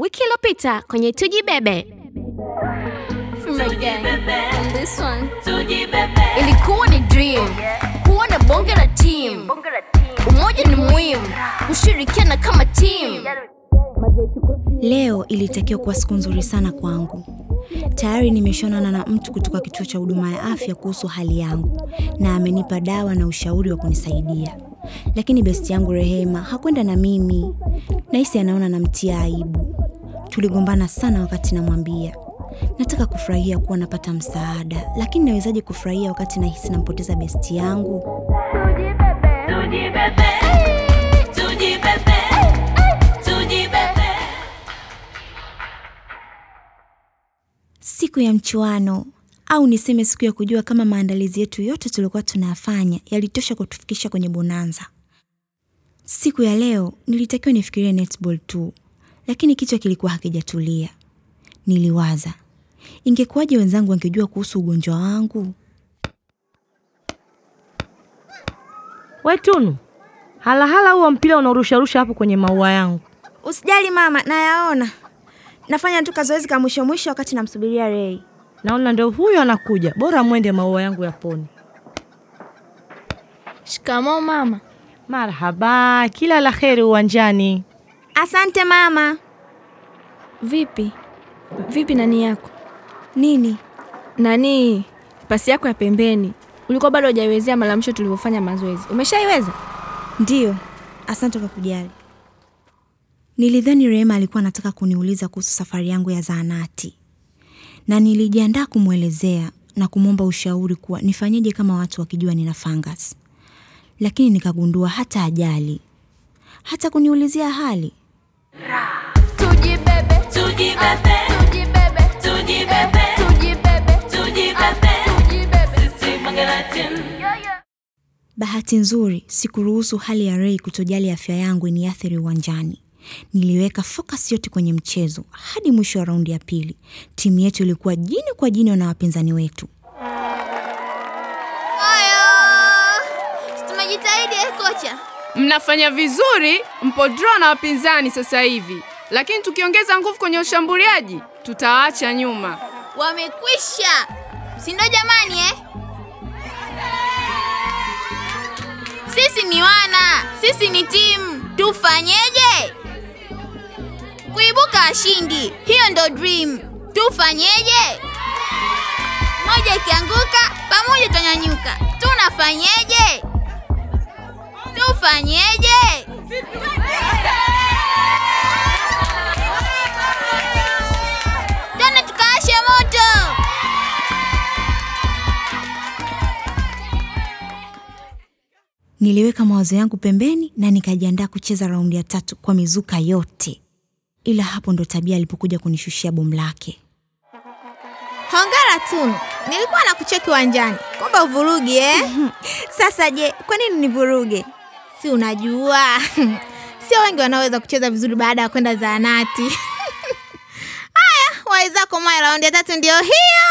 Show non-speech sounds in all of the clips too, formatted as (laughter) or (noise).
Wiki iliyopita kwenye Tuji Bebe ilikuwa ni dream kuwa na bonge la team. Umoja ni muhimu, kushirikiana kama team. Leo ilitakiwa kuwa siku nzuri sana kwangu. Tayari nimeshonana na mtu kutoka kituo cha huduma ya afya kuhusu hali yangu na amenipa dawa na ushauri wa kunisaidia, lakini besti yangu Rehema hakwenda na mimi. Nahisi anaona namtia aibu. Tuligombana sana wakati namwambia. Nataka kufurahia kuwa napata msaada, lakini nawezaje kufurahia wakati nahisi nampoteza besti yangu? Siku ya mchuano au niseme siku ya kujua kama maandalizi yetu yote tuliokuwa tunayafanya yalitosha kutufikisha kwenye bonanza. Siku ya leo nilitakiwa nifikirie netball tu, lakini kichwa kilikuwa hakijatulia. Niliwaza, ingekuwaje wenzangu wangejua kuhusu ugonjwa wangu? We Tunu, halahala huo mpira unaorusharusha hapo kwenye maua yangu. Usijali mama, nayaona. Nafanya tu kazoezi ka mwisho mwisho wakati namsubiria Rei. Naona ndio huyo anakuja, bora mwende maua yangu yapone. Shikamoo mama. Marhaba, kila la heri uwanjani. Asante mama. Vipi vipi, nani yako Nini? nani? Pasi yako ya pembeni ulikuwa bado hujaiwezea mara mwisho tulivyofanya mazoezi, umeshaiweza? Ndiyo, asante kwa kujali. Nilidhani Rehema alikuwa anataka kuniuliza kuhusu safari yangu ya zahanati, na nilijiandaa kumwelezea na kumwomba ushauri kuwa nifanyeje kama watu wakijua nina fungus, lakini nikagundua hata ajali, hata kuniulizia hali. Bahati nzuri sikuruhusu hali ya Ray kutojali afya yangu iniathiri uwanjani. Niliweka focus yote kwenye mchezo hadi mwisho wa raundi ya pili. Timu yetu ilikuwa jini kwa jini na wapinzani wetu. Haya, tumejitahidi eh, kocha. Mnafanya vizuri, mpo draw na wapinzani sasa hivi, lakini tukiongeza nguvu kwenye ushambuliaji tutawaacha nyuma. Wamekwisha, si ndio jamani eh? Sisi ni wana, sisi ni timu. Tufanyeje? Kuibuka washindi, hiyo ndo dream. Tufanyeje? Moja ikianguka, pamoja tutanyanyuka. Tunafanyeje? Tufanyeje? Tena tukawashe moto. Niliweka mawazo yangu pembeni na nikajiandaa kucheza raundi ya tatu kwa mizuka yote, ila hapo ndo tabia alipokuja kunishushia bomu lake. Hongera Tunu, nilikuwa na kucheki uwanjani kwamba uvurugi eh? (laughs) Sasa je, kwa nini nivuruge? Si unajua (laughs) sio wengi wanaoweza kucheza vizuri baada ya kwenda zahanati. (laughs) Haya, waizako maya, raundi ya tatu ndio hiyo.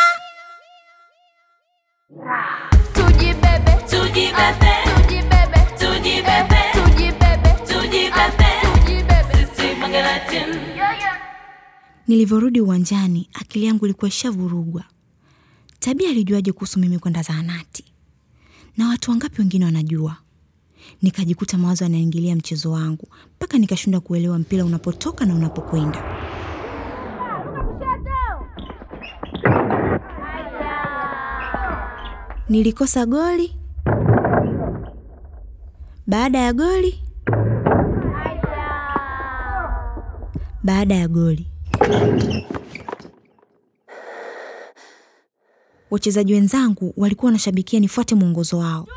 Nilivyorudi uwanjani, akili yangu ilikuwa ishavurugwa. Tabia alijuaje kuhusu mimi kwenda zahanati? Na watu wangapi wengine wanajua? Nikajikuta mawazo yanaingilia mchezo wangu mpaka nikashindwa kuelewa mpira unapotoka na unapokwenda. Nilikosa goli. Baada ya goli. Baada ya goli. Wachezaji wenzangu walikuwa wanashabikia nifuate mwongozo wao.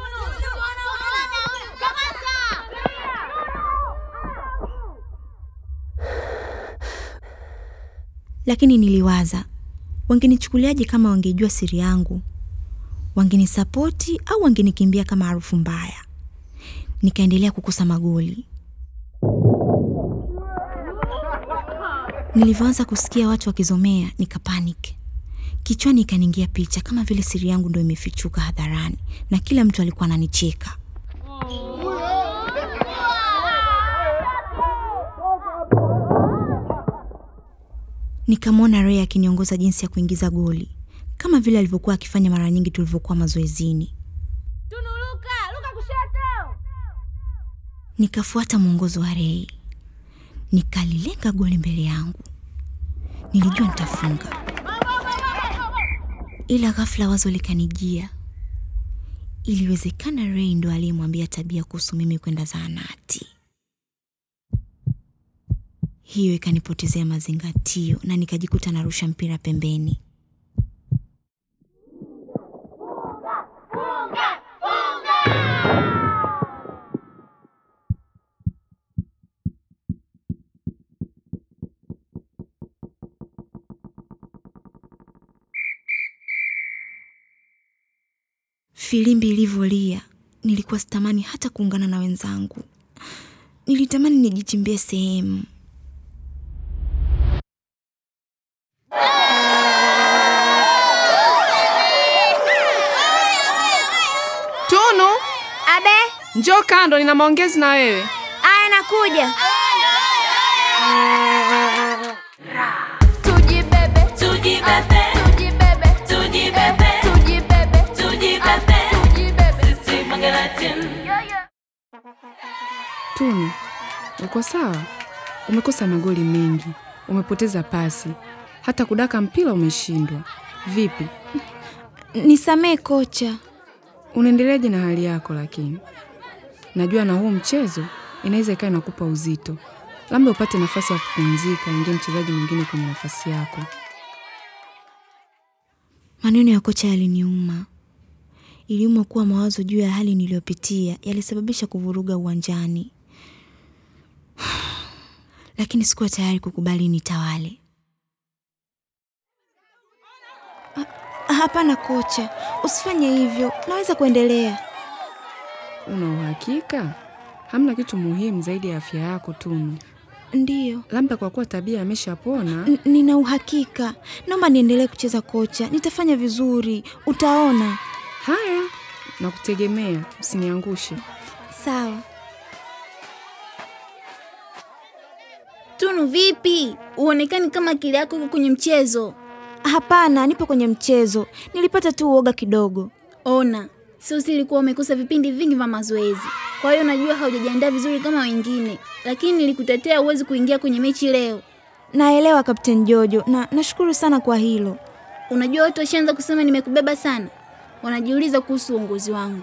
Lakini niliwaza, wangenichukuliaje kama wangejua siri yangu? Wangenisapoti au wangenikimbia kama harufu mbaya? Nikaendelea kukosa magoli. Nilivyoanza kusikia watu wakizomea, nikapanic. Kichwani ikaniingia picha kama vile siri yangu ndo imefichuka hadharani na kila mtu alikuwa ananicheka. Nikamwona Ray akiniongoza jinsi ya kuingiza goli kama vile alivyokuwa akifanya mara nyingi tulivyokuwa mazoezini. Nikafuata mwongozo wa Ray, nikalilenga goli mbele yangu. Nilijua nitafunga, ila ghafla wazo likanijia. Iliwezekana Ray ndo aliyemwambia Tabia kuhusu mimi kwenda zahanati. Hiyo ikanipotezea mazingatio na nikajikuta narusha mpira pembeni. Filimbi ilivyolia, nilikuwa sitamani hata kuungana na wenzangu. Nilitamani nijichimbie sehemu. Kando, nina maongezi na wewe. aya nakuja. Tujibebe, tujibebe, tujibebe, tujibebe, tujibebe, tujibebe, tujibebe. Sisi Mangala. Tunu, uko sawa? Umekosa magoli mengi, umepoteza pasi, hata kudaka mpira umeshindwa. Vipi, Nisamee kocha. unaendeleaje na hali yako? Lakini najua na huu mchezo inaweza ikawa inakupa uzito, labda upate nafasi ya kupumzika, ingie mchezaji mwingine kwenye nafasi yako. Maneno ya kocha yaliniuma. Iliuma kuwa mawazo juu ya hali niliyopitia yalisababisha kuvuruga uwanjani, (sighs) lakini sikuwa tayari kukubali nitawale. Ha- Hapana kocha, usifanye hivyo, naweza kuendelea. Una uhakika? Hamna kitu muhimu zaidi ya afya yako Tunu. Ndiyo, Labda kwa kuwa tabia ameshapona. Nina uhakika. Naomba niendelee kucheza kocha, nitafanya vizuri, utaona. Haya, nakutegemea, usiniangushe. Sawa. Tunu, vipi? Uonekani kama akili yako iko kwenye mchezo. Hapana, nipo kwenye mchezo, nilipata tu uoga kidogo. Ona, sio siri ulikuwa umekosa vipindi vingi vya mazoezi, kwa hiyo najua haujajiandaa vizuri kama wengine, lakini nilikutetea uwezi kuingia kwenye mechi leo. Naelewa Kapteni Jojo na nashukuru sana kwa hilo. Unajua watu washaanza kusema nimekubeba sana, wanajiuliza kuhusu uongozi wangu.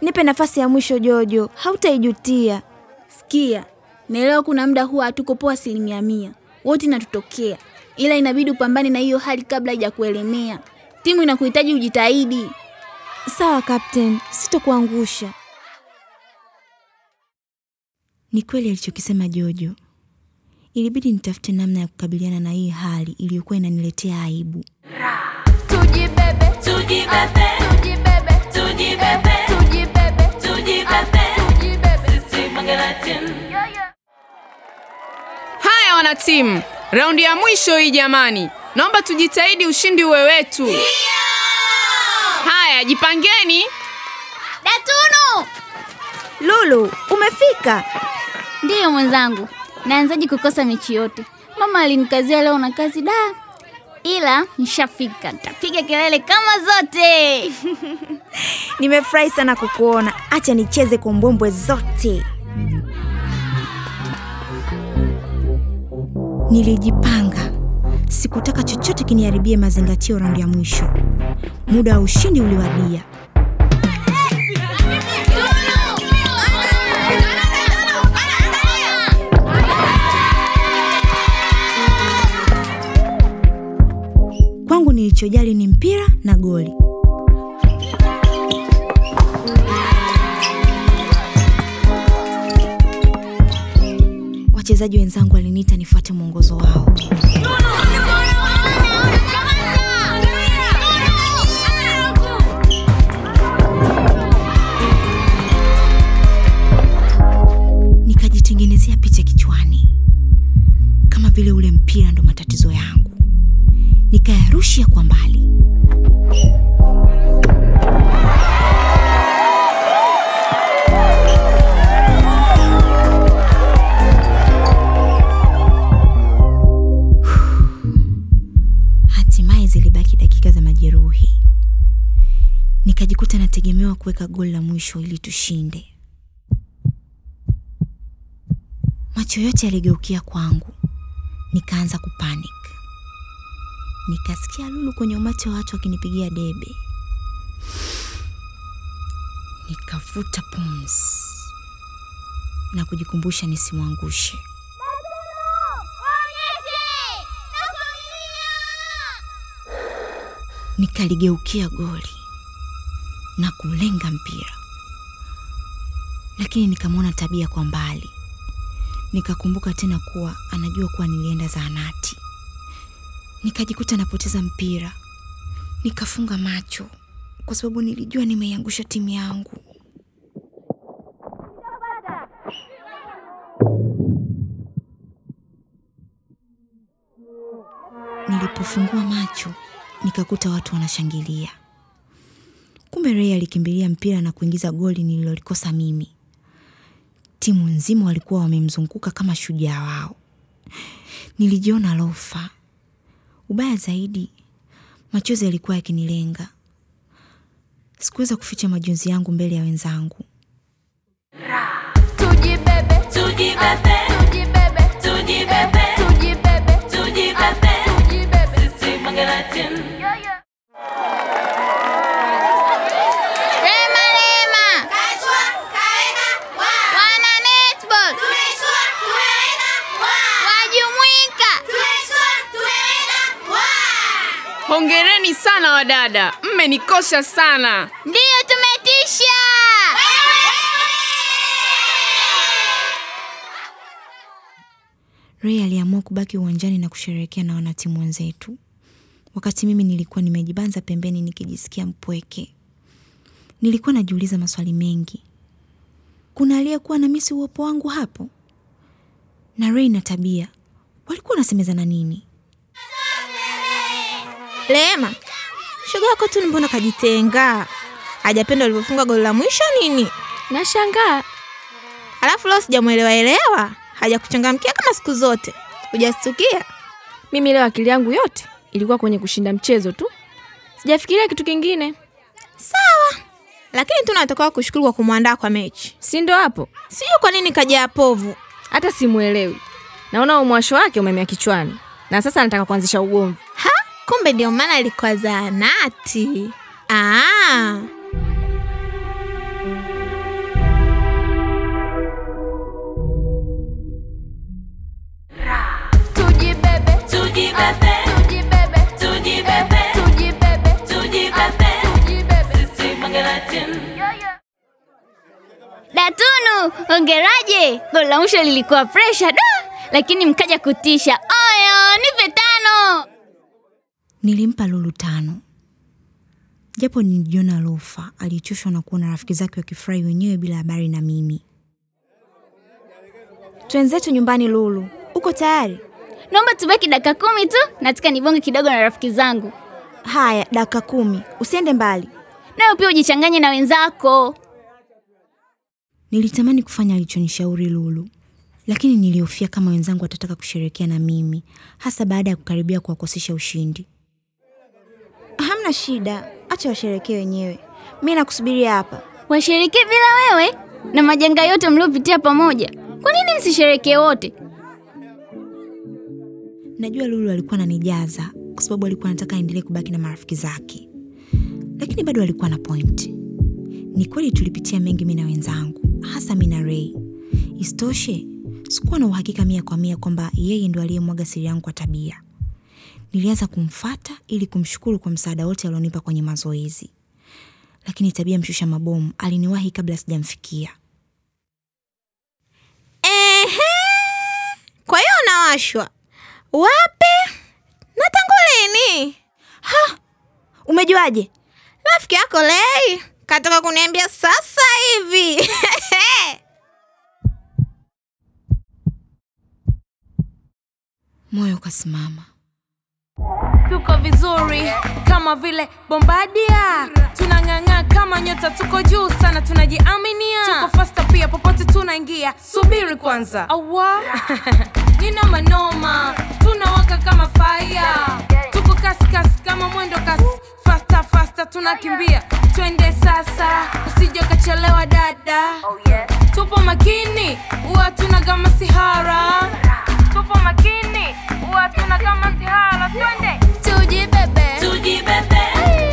Nipe nafasi ya mwisho Jojo, hautaijutia. Sikia, naelewa kuna muda huwa hatuko poa asilimia mia, wote inatutokea, ila inabidi upambane na hiyo hali kabla haijakuelemea. Timu inakuhitaji ujitahidi. Sawa Kapteni, sitokuangusha. Ni kweli alichokisema Jojo. Ilibidi nitafute namna ya kukabiliana na hii hali iliyokuwa inaniletea aibu. Tujibebe, tujibebe, tujibebe, tujibebe, tujibebe, tujibebe, tujibebe. Sisi Mangala team. Haya wanatimu, raundi ya mwisho hii jamani, naomba tujitahidi, ushindi uwe wetu. Haya, jipangeni. Datunu! Lulu, umefika? Ndiyo mwenzangu, naanzaji kukosa mechi yote. Mama alinikazia leo na kazi da, ila nishafika, nitapiga kelele kama zote. (laughs) Nimefurahi sana kukuona. Acha nicheze kwa mbwembwe zote. Nilijipanga, sikutaka chochote kiniharibie mazingatio raundi ya mwisho. Muda wa ushindi uliwadia. Kwangu nilichojali ni mpira na goli. Wachezaji wenzangu waliniita nifuate mwongozo wao. vile ule mpira ndo matatizo yangu. Nikayarushia kwa mbali. (sighs) Hatimaye zilibaki dakika za majeruhi, nikajikuta nategemewa kuweka goli la mwisho ili tushinde. Macho yote yaligeukia kwangu nikaanza kupanic. Nikasikia Lulu kwenye umati wa watu akinipigia debe. Nikavuta pumzi na kujikumbusha nisimwangushe. Nikaligeukia goli na kulenga mpira, lakini nikamwona Tabia kwa mbali. Nikakumbuka tena kuwa anajua kuwa nilienda zahanati. Nikajikuta napoteza mpira, nikafunga macho kwa sababu nilijua nimeiangusha timu yangu. Nilipofungua macho nikakuta watu wanashangilia. Kumbe Ray alikimbilia mpira na kuingiza goli nililolikosa mimi. Timu nzima walikuwa wamemzunguka kama shujaa wao. Nilijiona lofa. Ubaya zaidi, machozi yalikuwa yakinilenga. Sikuweza kuficha majonzi yangu mbele ya wenzangu. Tujibebe, tujibebe, tujibebe, tujibebe, tujibebe, tujibebe, tujibebe. Sisi Mangala team. Rema Rema. Wana netball. Wajumuika. Hongereni sana wadada, mmenikosha sana. Ndiyo tumetisha. Ray aliamua kubaki uwanjani na kusherehekea na wanatimu wenzetu, wakati mimi nilikuwa nimejibanza pembeni nikijisikia mpweke. Nilikuwa najiuliza maswali mengi. Kuna aliyekuwa na misi uwepo wangu hapo? Na Ray na Tabia walikuwa wanasemezana nini? Rema, shoga yako tu mbona kajitenga? Hajapenda ulivyofunga goli la mwisho nini? Nashangaa. Alafu leo sijamwelewa elewa. Hajakuchangamkia kama siku zote. Hujastukia? Mimi leo akili yangu yote ilikuwa kwenye kushinda mchezo tu, sijafikiria kitu kingine. Sawa. Lakini tunatakiwa kushukuru kwa kumwandaa kwa mechi. Si ndo hapo? Sijui kwa nini kaja povu. Hata simuelewi. Naona umwasho wake umemea kichwani, na sasa anataka kuanzisha ugomvi. Kumbe ndio maana alikuwa zahanati. Ah. Tujibebe, tujibebe, tujibebe, tujibebe, tujibebe, tujibebe, tujibebe. Sisi Mangala team. Datunu, ongeraje? Goli la mwisho lilikuwa presha da, lakini mkaja kutisha. Oyo, nipe tano. Nilimpa Lulu tano, japo nilijiona lofa. Alichoshwa na kuona rafiki zake wakifurahi wenyewe bila habari na mimi. Twenzetu nyumbani. Lulu, uko tayari? Naomba tubaki dakika kumi tu, nataka nibonge kidogo na rafiki zangu. Haya, dakika kumi, usiende mbali. Nawe pia ujichanganye na wenzako. Nilitamani kufanya alichonishauri Lulu, lakini nilihofia kama wenzangu watataka kusherekea na mimi, hasa baada ya kukaribia kuwakosesha ushindi. Hamna shida, acha washerekee wenyewe, mi nakusubiria hapa. Washerekee bila wewe na majanga yote mliopitia pamoja. Kwa nini msisherekee wote? Najua Lulu alikuwa ananijaza kwa sababu alikuwa anataka aendelee kubaki na marafiki zake, lakini bado alikuwa na point. Ni kweli tulipitia mengi mi na wenzangu, hasa mi na Ray. Isitoshe, sikuwa na uhakika mia kwa mia kwamba yeye ndo aliyemwaga siri yangu kwa Tabia. Nilianza kumfata ili kumshukuru kwa msaada wote alionipa kwenye mazoezi, lakini Tabia mshusha mabomu aliniwahi kabla sijamfikia. Ehe. Kwa hiyo unawashwa wapi na tangu lini? Umejuaje? Rafiki yako Lei katoka kuniambia sasa hivi. (laughs) Moyo ukasimama tuko vizuri kama vile bombadia tunang'ang'aa kama nyota tuko juu sana tunajiaminia. Tuko fasta pia popote tunaingia subiri kwanza. Awa. (laughs) Nina manoma tunawaka kama faya tuko kasi kasi kama mwendo kasi. Fasta fasta tunakimbia. Twende sasa usije ukachelewa dada. Oh, Tupo makini huwa tuna kama sihara. Tupo makini huwa tuna kama sihara. Twende. To de bebê. Tudo bebê.